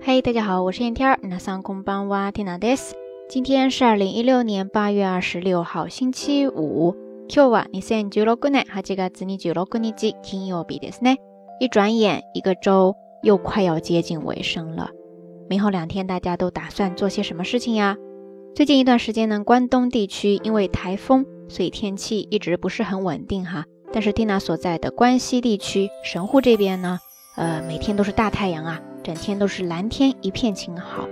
嘿，大家好，我是燕天儿。那上空班哇天 i です。今天是二零一六年八月二十六号，星期五。今日は二千十六年八月二十六日金曜日ですね。一转眼，一个周又快要接近尾声了。明后两天，大家都打算做些什么事情呀？最近一段时间呢，关东地区因为台风，所以天气一直不是很稳定哈。但是 Tina 所在的关西地区神户这边呢，呃，每天都是大太阳啊。 整天都是蓝天一片晴好，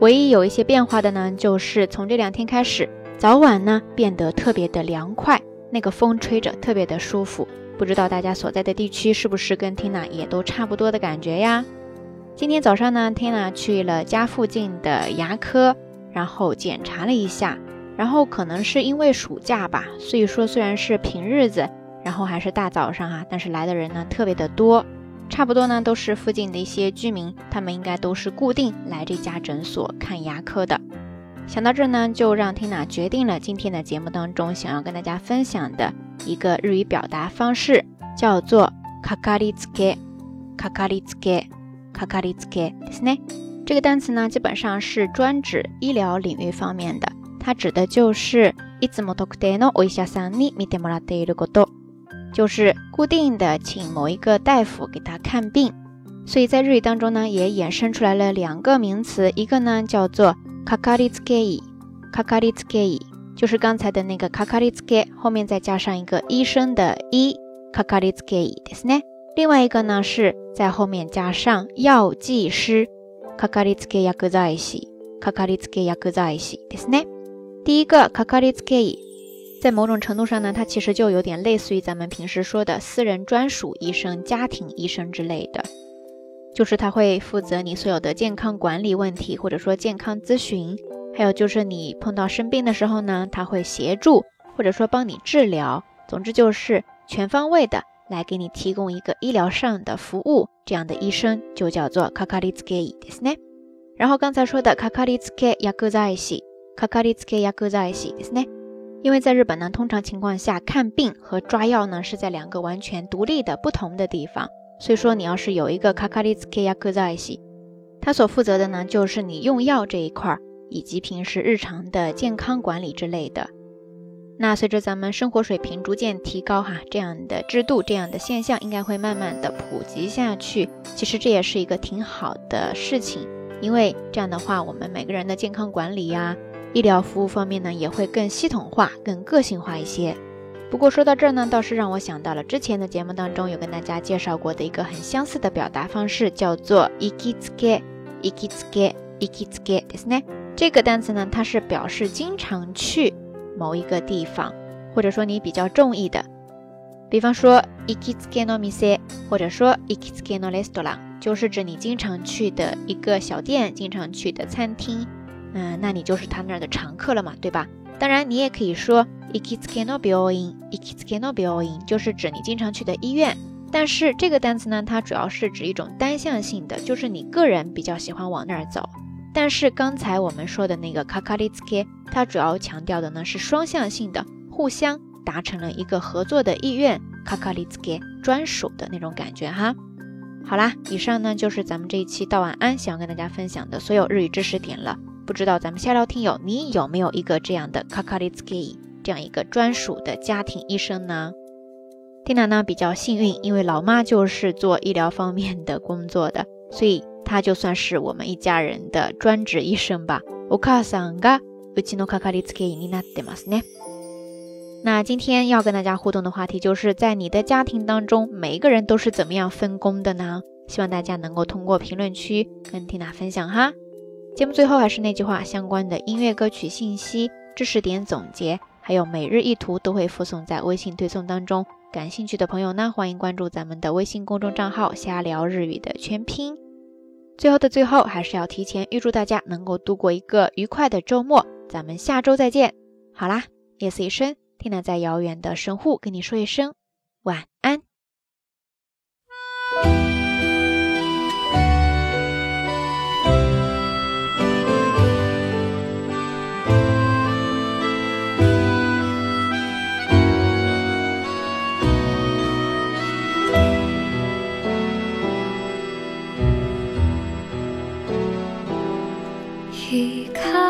唯一有一些变化的呢，就是从这两天开始，早晚呢变得特别的凉快，那个风吹着特别的舒服。不知道大家所在的地区是不是跟 Tina 也都差不多的感觉呀？今天早上呢，Tina 去了家附近的牙科，然后检查了一下，然后可能是因为暑假吧，所以说虽然是平日子，然后还是大早上哈，但是来的人呢特别的多。差不多呢，都是附近的一些居民，他们应该都是固定来这家诊所看牙科的。想到这呢，就让 Tina 决定了今天的节目当中想要跟大家分享的一个日语表达方式，叫做かかりつけ、かかりつけ、かかりつけですね。这个单词呢，基本上是专指医疗领域方面的，它指的就是いつも特定のお医者さんに見てもらっていること。 就是固定的请某一个大夫给他看病，所以在日语当中呢，也衍生出来了两个名词，一个呢叫做 kakaritsuke，kakaritsuke，就是刚才的那个 kakaritsuke 后面再加上一个医生的医 kakaritsuke ですね。另外一个呢是在后面加上药剂师 kakaritsuke 薬剤師 kakaritsuke 薬剤師ですね。第一个 kakaritsuke。 在某种程度上呢，它其实就有点类似于咱们平时说的私人专属医生、家庭医生之类的，就是他会负责你所有的健康管理问题，或者说健康咨询，还有就是你碰到生病的时候呢，他会协助或者说帮你治疗，总之就是全方位的来给你提供一个医疗上的服务，这样的医生就叫做卡卡里兹ケですね。然后刚才说的卡卡里兹ケ薬剤師、卡卡里兹ケ薬剤師ですね。 因为在日本呢，通常情况下看病和抓药呢是在两个完全独立的不同的地方，所以说你要是有一个卡卡里斯ケ薬在一起，他所负责的呢就是你用药这一块儿，以及平时日常的健康管理之类的。那随着咱们生活水平逐渐提高哈，这样的制度、这样的现象应该会慢慢的普及下去。其实这也是一个挺好的事情，因为这样的话，我们每个人的健康管理呀。医疗服务方面呢，也会更系统化、更个性化一些。不过说到这儿呢，倒是让我想到了之前的节目当中有跟大家介绍过的一个很相似的表达方式，叫做 ikitsuke，ikitsuke，ikitsuke，ですね。这个单词呢，它是表示经常去某一个地方，或者说你比较中意的。比方说 ikitsuke no mise，或者说 ikitsuke no restaurant，就是指你经常去的一个小店，经常去的餐厅。 嗯，那你就是他那儿的常客了嘛，对吧？当然，你也可以说 ikitsuke no byoin，ikitsuke no byoin，就是指你经常去的医院。但是这个单词呢，它主要是指一种单向性的，就是你个人比较喜欢往那儿走。但是刚才我们说的那个 kakaritsuke，它主要强调的呢是双向性的，互相达成了一个合作的意愿，kakaritsuke 专属的那种感觉哈。好啦，以上呢就是咱们这一期道晚安想要跟大家分享的所有日语知识点了。不知道咱们下聊听友，你有没有一个这样的 kakaritsuki 这样一个专属的家庭医生呢？Tina 呢比较幸运，因为老妈就是做医疗方面的工作的，所以她就算是我们一家人的专职医生吧。お母さんがうちのかかりつけ医になってますね。那今天要跟大家互动的话题，就是在你的家庭当中，每一个人都是怎么样分工的呢？希望大家能够通过评论区跟 Tina 分享哈。 节目最后还是那句话，相关的音乐歌曲信息、知识点总结，还有每日一图都会附送在微信推送当中。感兴趣的朋友呢，欢迎关注咱们的微信公众账号“瞎聊日语”的全拼。最后的最后，还是要提前预祝大家能够度过一个愉快的周末。咱们下周再见。好啦，夜色已深，天娜在遥远的神户跟你说一声晚安。夕日